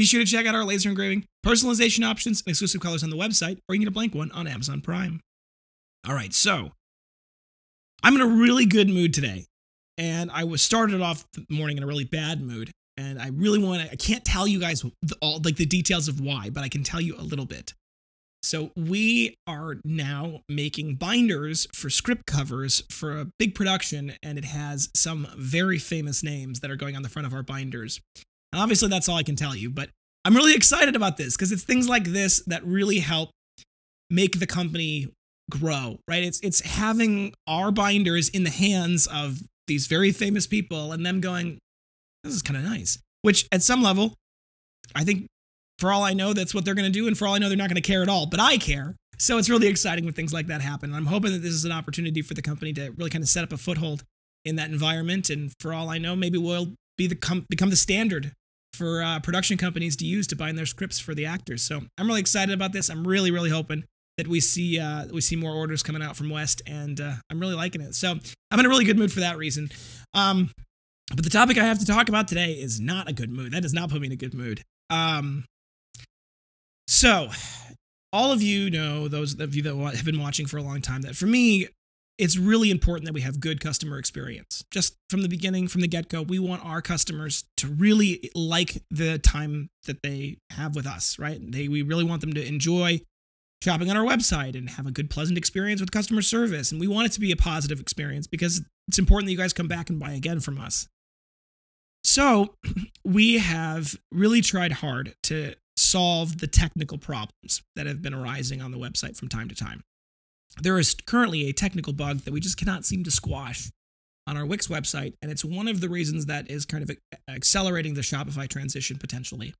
Be sure to check out our laser engraving, personalization options, and exclusive colors on the website, or you can get a blank one on Amazon Prime. All right, so I'm in a really good mood today. And I was started off the morning in a really bad mood. And I really want to, I can't tell you guys the, all like the details of why, but I can tell you a little bit. So we are now making binders for script covers for a big production, and it has some very famous names that are going on the front of our binders. And obviously, that's all I can tell you, but I'm really excited about this because it's things like this that really help make the company grow, right? It's it's having our binders in the hands of these very famous people and them going, this is kind of nice. Which at some level, I think for all I know, that's what they're going to do, and for all I know, they're not going to care at all. But I care. So it's really exciting when things like that happen. I'm hoping that this is an opportunity for the company to really kind of set up a foothold in that environment. And for all I know, maybe we'll be the com- become the standard for uh, production companies to use to bind their scripts for the actors. So I'm really excited about this. I'm really, really hoping that we see uh, we see more orders coming out from West, and uh, I'm really liking it. So I'm in a really good mood for that reason. Um, but the topic I have to talk about today is not a good mood. That does not put me in a good mood. Um, so all of you know, those of you that have been watching for a long time, that for me, it's really important that we have good customer experience. Just from the beginning, from the get go, we want our customers to really like the time that they have with us, right? They, we really want them to enjoy shopping on our website and have a good, pleasant experience with customer service. And we want it to be a positive experience because it's important that you guys come back and buy again from us. So we have really tried hard to solve the technical problems that have been arising on the website from time to time there is currently a technical bug that we just cannot seem to squash on our Wix website, and it's one of the reasons that is kind of accelerating the Shopify transition potentially.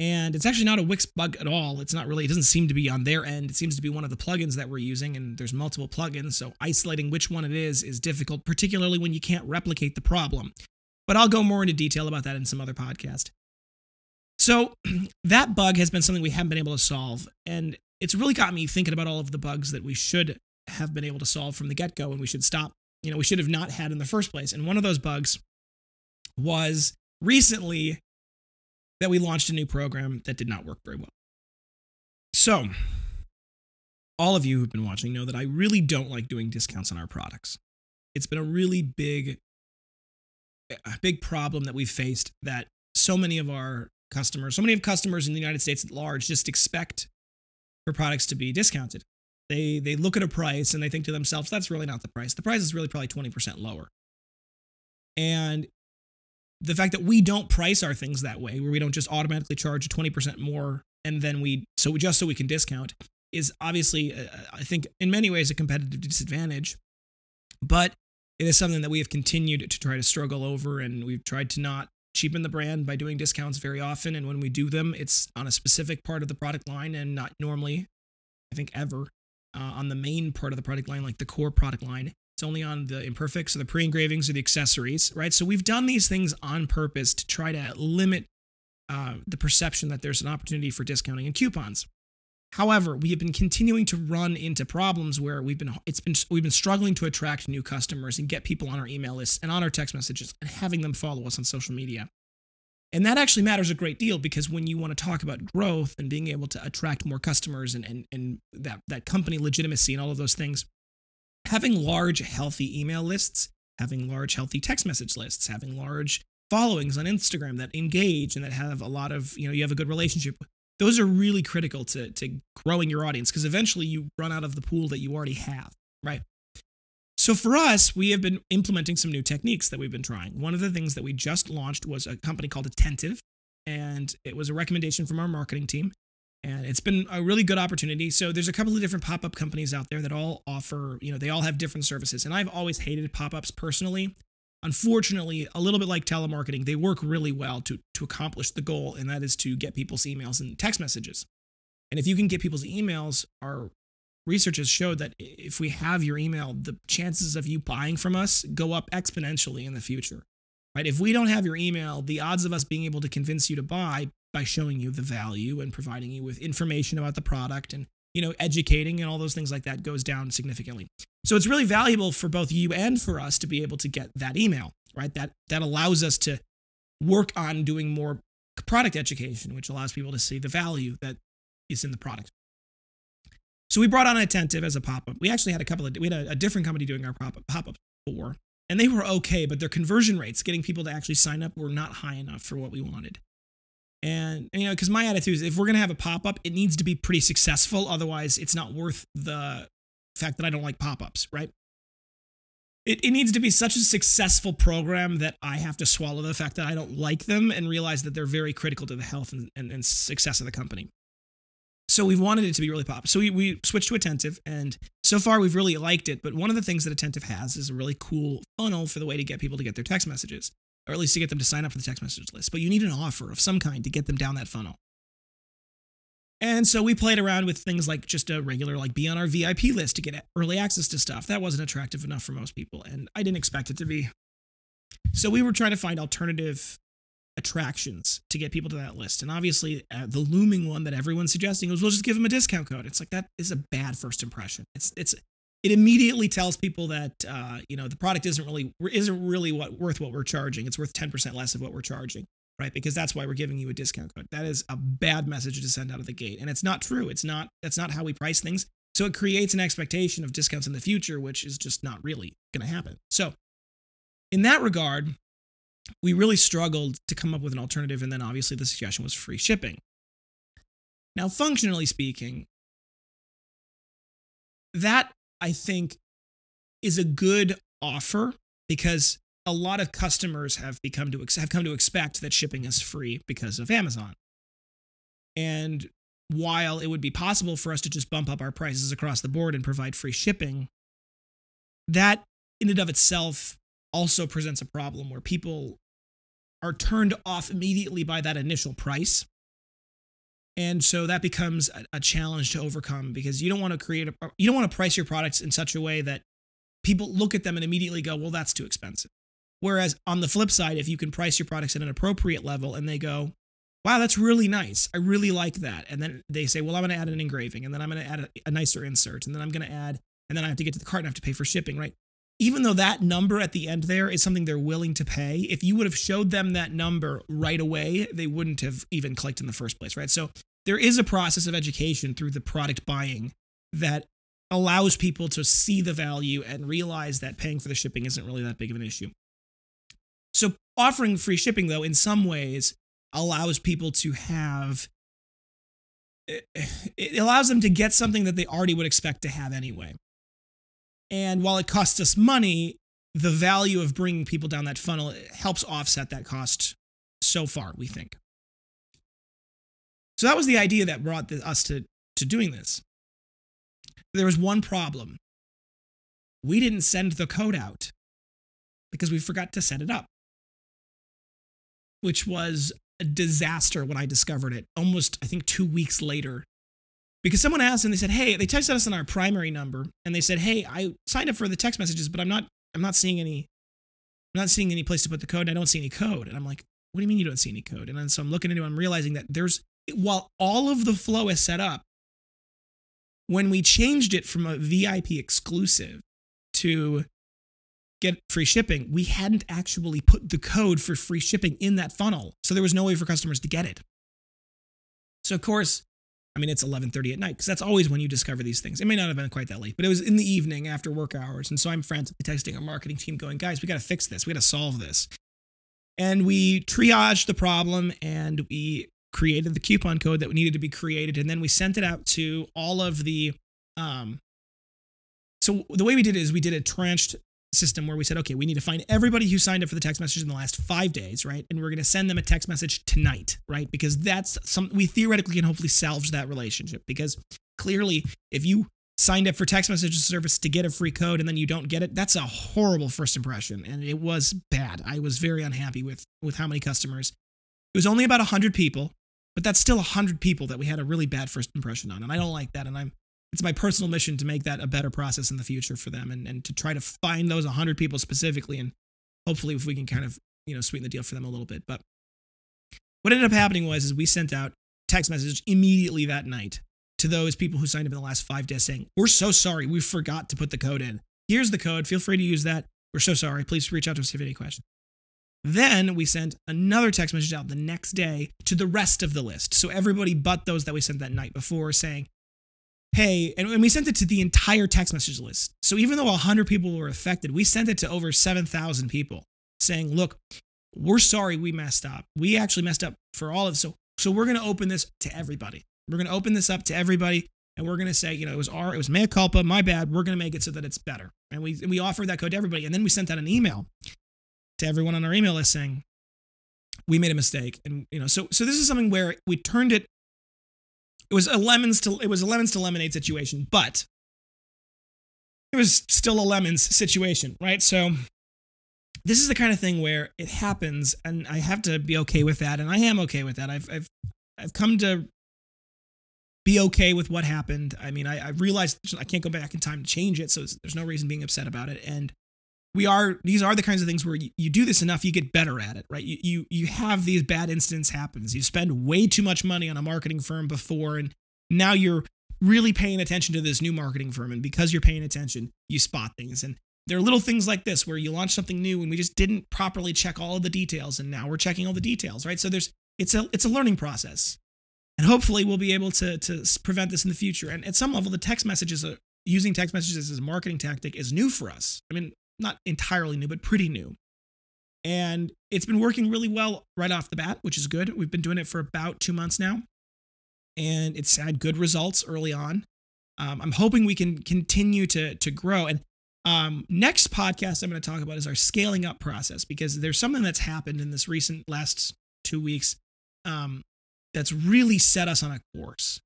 And it's actually not a Wix bug at all. It's not really, it doesn't seem to be on their end. It seems to be one of the plugins that we're using, and there's multiple plugins. So isolating which one it is is difficult, particularly when you can't replicate the problem. But I'll go more into detail about that in some other podcast. So that bug has been something we haven't been able to solve. And it's really got me thinking about all of the bugs that we should have been able to solve from the get go and we should stop, you know, we should have not had in the first place. And one of those bugs was recently that we launched a new program that did not work very well. So, all of you who've been watching know that I really don't like doing discounts on our products. It's been a really big a big problem that we've faced that so many of our customers, so many of customers in the United States at large just expect for products to be discounted. They they look at a price and they think to themselves, that's really not the price. The price is really probably 20% lower. And the fact that we don't price our things that way, where we don't just automatically charge 20% more and then we so just so we can discount is obviously uh, I think in many ways a competitive disadvantage. But it is something that we have continued to try to struggle over and we've tried to not cheapen the brand by doing discounts very often. And when we do them, it's on a specific part of the product line and not normally, I think, ever uh, on the main part of the product line, like the core product line. It's only on the imperfects or the pre engravings or the accessories, right? So we've done these things on purpose to try to limit uh, the perception that there's an opportunity for discounting and coupons. However, we have been continuing to run into problems where we've been it's been we've been struggling to attract new customers and get people on our email lists and on our text messages and having them follow us on social media. And that actually matters a great deal because when you want to talk about growth and being able to attract more customers and, and, and that, that company legitimacy and all of those things, having large, healthy email lists, having large, healthy text message lists, having large followings on Instagram that engage and that have a lot of, you know, you have a good relationship those are really critical to, to growing your audience because eventually you run out of the pool that you already have, right? So for us, we have been implementing some new techniques that we've been trying. One of the things that we just launched was a company called Attentive, and it was a recommendation from our marketing team. And it's been a really good opportunity. So there's a couple of different pop-up companies out there that all offer, you know, they all have different services. And I've always hated pop-ups personally unfortunately, a little bit like telemarketing, they work really well to, to accomplish the goal, and that is to get people's emails and text messages. And if you can get people's emails, our research has showed that if we have your email, the chances of you buying from us go up exponentially in the future. Right? If we don't have your email, the odds of us being able to convince you to buy by showing you the value and providing you with information about the product and you know educating and all those things like that goes down significantly. So it's really valuable for both you and for us to be able to get that email, right? That that allows us to work on doing more product education, which allows people to see the value that is in the product. So we brought on Attentive as a pop-up. We actually had a couple of we had a, a different company doing our pop-up pop-up before, and they were okay, but their conversion rates, getting people to actually sign up, were not high enough for what we wanted. And you know, because my attitude is, if we're gonna have a pop-up, it needs to be pretty successful. Otherwise, it's not worth the fact that I don't like pop-ups, right? It, it needs to be such a successful program that I have to swallow the fact that I don't like them and realize that they're very critical to the health and, and, and success of the company. So we've wanted it to be really pop. So we, we switched to Attentive, and so far we've really liked it. But one of the things that Attentive has is a really cool funnel for the way to get people to get their text messages, or at least to get them to sign up for the text message list. But you need an offer of some kind to get them down that funnel. And so we played around with things like just a regular, like be on our VIP list to get early access to stuff. That wasn't attractive enough for most people, and I didn't expect it to be. So we were trying to find alternative attractions to get people to that list. And obviously, uh, the looming one that everyone's suggesting was we'll just give them a discount code. It's like that is a bad first impression. It's it's it immediately tells people that uh, you know the product isn't really isn't really what worth what we're charging. It's worth ten percent less of what we're charging, right? Because that's why we're giving you a discount code. That is a bad message to send out of the gate, and it's not true. It's not that's not how we price things. So it creates an expectation of discounts in the future, which is just not really going to happen. So in that regard, we really struggled to come up with an alternative, and then obviously the suggestion was free shipping. Now, functionally speaking, that I think is a good offer because a lot of customers have become to have come to expect that shipping is free because of Amazon. And while it would be possible for us to just bump up our prices across the board and provide free shipping, that in and of itself also presents a problem where people are turned off immediately by that initial price. And so that becomes a, a challenge to overcome because you don't want to create a you don't want to price your products in such a way that people look at them and immediately go, "Well, that's too expensive." Whereas on the flip side, if you can price your products at an appropriate level and they go, wow, that's really nice. I really like that. And then they say, well, I'm going to add an engraving and then I'm going to add a, a, nicer insert and then I'm going to add, and then I have to get to the cart and I have to pay for shipping, right? even though that number at the end there is something they're willing to pay, if you would have showed them that number right away, they wouldn't have even clicked in the first place, right? So there is a process of education through the product buying that allows people to see the value and realize that paying for the shipping isn't really that big of an issue. So offering free shipping though in some ways allows people to have it allows them to get something that they already would expect to have anyway. And while it costs us money, the value of bringing people down that funnel helps offset that cost so far, we think. So that was the idea that brought the, us to, to doing this. There was one problem. We didn't send the code out because we forgot to set it up, which was a disaster when I discovered it almost, I think, two weeks later because someone asked and they said, "Hey," they texted us on our primary number and they said, "Hey, I signed up for the text messages, but I'm not I'm not seeing any I'm not seeing any place to put the code. I don't see any code." And I'm like, "What do you mean you don't see any code?" And then so I'm looking into it, I'm realizing that there's while all of the flow is set up, when we changed it from a VIP exclusive to get free shipping, we hadn't actually put the code for free shipping in that funnel. So there was no way for customers to get it. So of course, I mean, it's 11:30 at night because that's always when you discover these things. It may not have been quite that late, but it was in the evening after work hours, and so I'm frantically texting our marketing team, going, "Guys, we got to fix this. We got to solve this." And we triaged the problem, and we created the coupon code that needed to be created, and then we sent it out to all of the. Um, so the way we did it is we did a tranched system where we said, okay, we need to find everybody who signed up for the text message in the last five days, right? And we're going to send them a text message tonight, right? Because that's some, we theoretically can hopefully salvage that relationship. Because clearly, if you signed up for text message service to get a free code and then you don't get it, that's a horrible first impression. And it was bad. I was very unhappy with, with how many customers. It was only about 100 people. But that's still 100 people that we had a really bad first impression on. And I don't like that. And I'm, it's my personal mission to make that a better process in the future for them and, and to try to find those 100 people specifically. And hopefully, if we can kind of, you know, sweeten the deal for them a little bit. But what ended up happening was is we sent out text message immediately that night to those people who signed up in the last five days saying, We're so sorry. We forgot to put the code in. Here's the code. Feel free to use that. We're so sorry. Please reach out to us if you have any questions. Then we sent another text message out the next day to the rest of the list. So everybody but those that we sent that night before saying, hey, and, and we sent it to the entire text message list. So even though 100 people were affected, we sent it to over 7,000 people saying, look, we're sorry we messed up. We actually messed up for all of so so we're going to open this to everybody. We're going to open this up to everybody and we're going to say, you know, it was our it was mea culpa, my bad. We're going to make it so that it's better. And we we offered that code to everybody and then we sent out an email to everyone on our email list saying we made a mistake and you know so so this is something where we turned it it was a lemons to it was a lemons to lemonade situation but it was still a lemons situation right? So this is the kind of thing where it happens and i have to be okay with that and i am okay with that. I've i've i've come to be okay with what happened. I mean i, I realized i can't go back in time to change it so there's no reason being upset about it and we are these are the kinds of things where you, you do this enough you get better at it right? You, you you have these bad incidents happens. You spend way too much money on a marketing firm before and now you're really paying attention to this new marketing firm and because you're paying attention you spot things. And there are little things like this where you launch something new and we just didn't properly check all of the details and now we're checking all the details right? So there's it's a it's a learning process. And hopefully we'll be able to to prevent this in the future. And at some level the text messages are, using text messages as a marketing tactic is new for us. I mean not entirely new, but pretty new. And it's been working really well right off the bat, which is good. We've been doing it for about two months now, and it's had good results early on. Um, I'm hoping we can continue to to grow. And um, next podcast I'm going to talk about is our scaling up process because there's something that's happened in this recent last two weeks um, that's really set us on a course.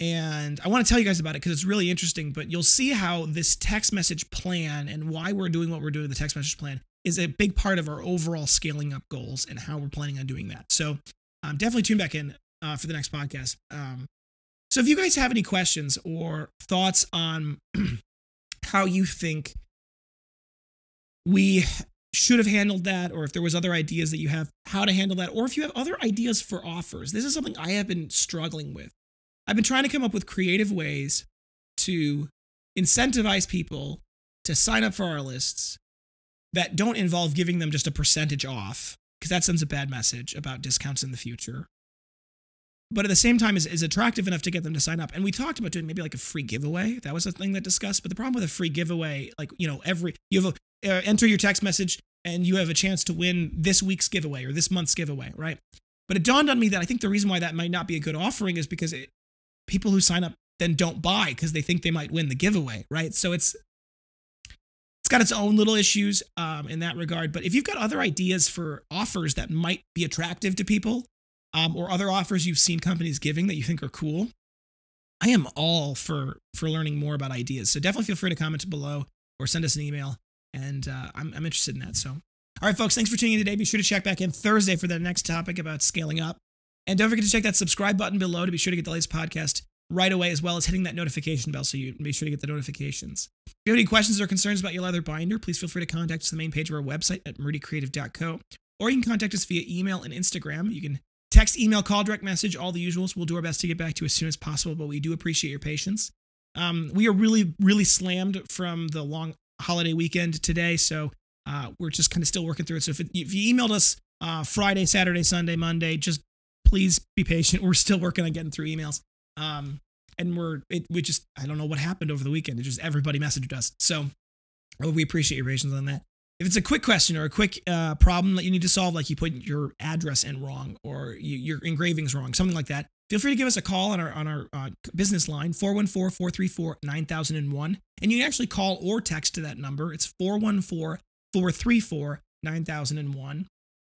And I want to tell you guys about it because it's really interesting, but you'll see how this text message plan and why we're doing what we're doing the text message plan is a big part of our overall scaling up goals and how we're planning on doing that. So um, definitely tune back in uh, for the next podcast. Um, so if you guys have any questions or thoughts on how you think we should have handled that, or if there was other ideas that you have how to handle that, or if you have other ideas for offers, this is something I have been struggling with. I've been trying to come up with creative ways to incentivize people to sign up for our lists that don't involve giving them just a percentage off, because that sends a bad message about discounts in the future. But at the same time, is, is attractive enough to get them to sign up. And we talked about doing maybe like a free giveaway. That was a thing that discussed. But the problem with a free giveaway, like you know, every you have a uh, enter your text message and you have a chance to win this week's giveaway or this month's giveaway, right? But it dawned on me that I think the reason why that might not be a good offering is because it, people who sign up then don't buy because they think they might win the giveaway, right? So it's it's got its own little issues um, in that regard. But if you've got other ideas for offers that might be attractive to people, um, or other offers you've seen companies giving that you think are cool, I am all for for learning more about ideas. So definitely feel free to comment below or send us an email, and uh, I'm I'm interested in that. So. All right, folks, thanks for tuning in today. Be sure to check back in Thursday for the next topic about scaling up. And don't forget to check that subscribe button below to be sure to get the latest podcast right away, as well as hitting that notification bell so you be sure to get the notifications. If you have any questions or concerns about your leather binder, please feel free to contact us on the main page of our website at murdycreative.co, or you can contact us via email and Instagram. You can text, email, call, direct message, all the usuals. We'll do our best to get back to you as soon as possible, but we do appreciate your patience. Um, we are really, really slammed from the long holiday weekend today, so uh, we're just kind of still working through it. So if, it, if you emailed us uh, Friday, Saturday, Sunday, Monday, just please be patient. We're still working on getting through emails. Um, and we're it we just I don't know what happened over the weekend. It just everybody messaged us. So well, we appreciate your patience on that. If it's a quick question or a quick uh, problem that you need to solve, like you put your address in wrong or you, your engravings wrong, something like that, feel free to give us a call on our on our uh, business line 414-434-9001 and you can actually call or text to that number it's 414-434-9001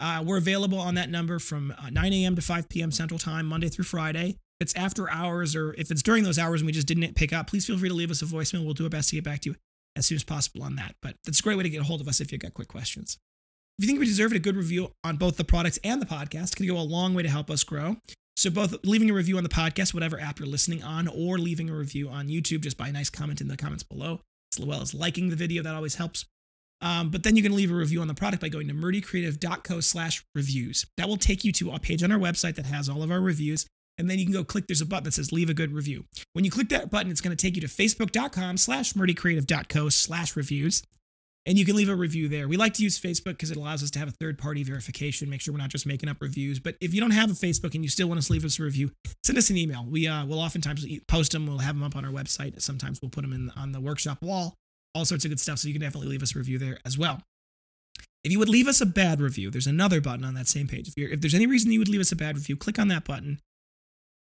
uh, we're available on that number from uh, 9 a.m. to 5 p.m. Central Time, Monday through Friday. If it's after hours or if it's during those hours and we just didn't pick up, please feel free to leave us a voicemail. We'll do our best to get back to you as soon as possible on that. But that's a great way to get a hold of us if you've got quick questions. If you think we deserve a good review on both the products and the podcast, it can go a long way to help us grow. So both leaving a review on the podcast, whatever app you're listening on, or leaving a review on YouTube just by a nice comment in the comments below, as well as liking the video, that always helps. Um, but then you can leave a review on the product by going to murdycreative.co slash reviews. That will take you to a page on our website that has all of our reviews. And then you can go click, there's a button that says leave a good review. When you click that button, it's going to take you to facebook.com slash murdycreative.co slash reviews. And you can leave a review there. We like to use Facebook because it allows us to have a third party verification, make sure we're not just making up reviews. But if you don't have a Facebook and you still want us to leave us a review, send us an email. We uh, will oftentimes post them, we'll have them up on our website. Sometimes we'll put them in on the workshop wall all sorts of good stuff. So you can definitely leave us a review there as well. If you would leave us a bad review, there's another button on that same page. If, if there's any reason you would leave us a bad review, click on that button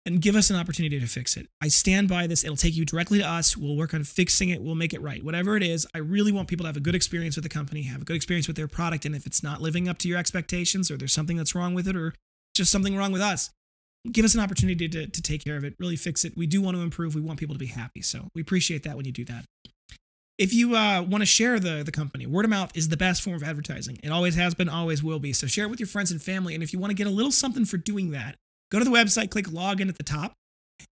and give us an opportunity to fix it. I stand by this. It'll take you directly to us. We'll work on fixing it. We'll make it right. Whatever it is, I really want people to have a good experience with the company, have a good experience with their product. And if it's not living up to your expectations or there's something that's wrong with it or just something wrong with us, give us an opportunity to, to take care of it, really fix it. We do want to improve. We want people to be happy. So we appreciate that when you do that. If you uh, want to share the, the company, word of mouth is the best form of advertising. It always has been, always will be. So share it with your friends and family. And if you want to get a little something for doing that, go to the website, click login at the top,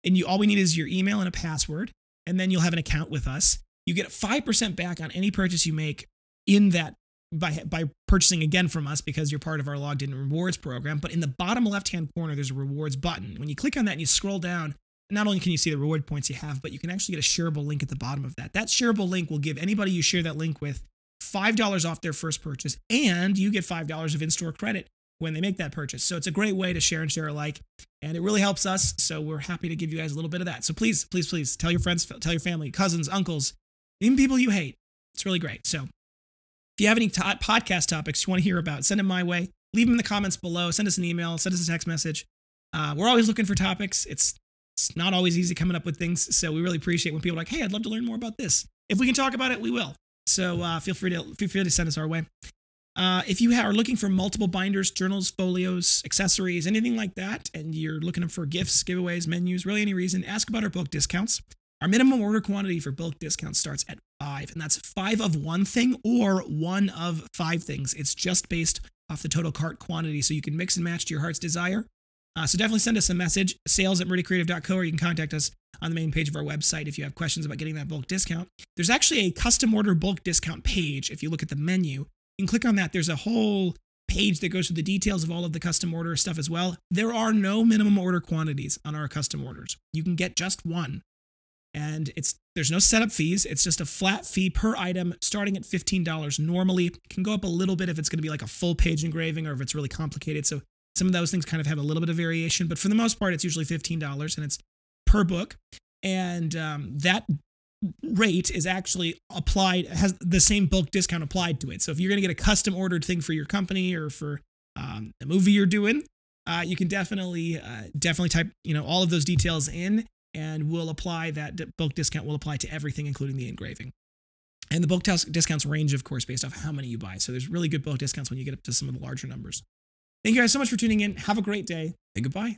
and you all we need is your email and a password, and then you'll have an account with us. You get 5% back on any purchase you make in that by by purchasing again from us because you're part of our logged in rewards program. But in the bottom left hand corner, there's a rewards button. When you click on that and you scroll down, not only can you see the reward points you have, but you can actually get a shareable link at the bottom of that. That shareable link will give anybody you share that link with $5 off their first purchase, and you get $5 of in store credit when they make that purchase. So it's a great way to share and share alike, and it really helps us. So we're happy to give you guys a little bit of that. So please, please, please tell your friends, tell your family, cousins, uncles, even people you hate. It's really great. So if you have any podcast topics you want to hear about, send them my way. Leave them in the comments below. Send us an email. Send us a text message. Uh, we're always looking for topics. It's it's not always easy coming up with things. So we really appreciate when people are like, hey, I'd love to learn more about this. If we can talk about it, we will. So uh, feel free to feel free to send us our way. Uh, if you are looking for multiple binders, journals, folios, accessories, anything like that, and you're looking for gifts, giveaways, menus, really any reason, ask about our bulk discounts. Our minimum order quantity for bulk discounts starts at five, and that's five of one thing or one of five things. It's just based off the total cart quantity, so you can mix and match to your heart's desire. Uh, so definitely send us a message, sales at murdycreative.co, or you can contact us on the main page of our website if you have questions about getting that bulk discount. There's actually a custom order bulk discount page. If you look at the menu, you can click on that. There's a whole page that goes through the details of all of the custom order stuff as well. There are no minimum order quantities on our custom orders. You can get just one. And it's there's no setup fees. It's just a flat fee per item starting at $15 normally. It can go up a little bit if it's going to be like a full page engraving or if it's really complicated. So some of those things kind of have a little bit of variation, but for the most part, it's usually $15 and it's per book. And um, that rate is actually applied, has the same bulk discount applied to it. So if you're going to get a custom ordered thing for your company or for um, a movie you're doing, uh, you can definitely, uh, definitely type, you know, all of those details in and we'll apply that bulk discount will apply to everything, including the engraving. And the bulk discounts range, of course, based off how many you buy. So there's really good bulk discounts when you get up to some of the larger numbers. Thank you guys so much for tuning in. Have a great day and goodbye.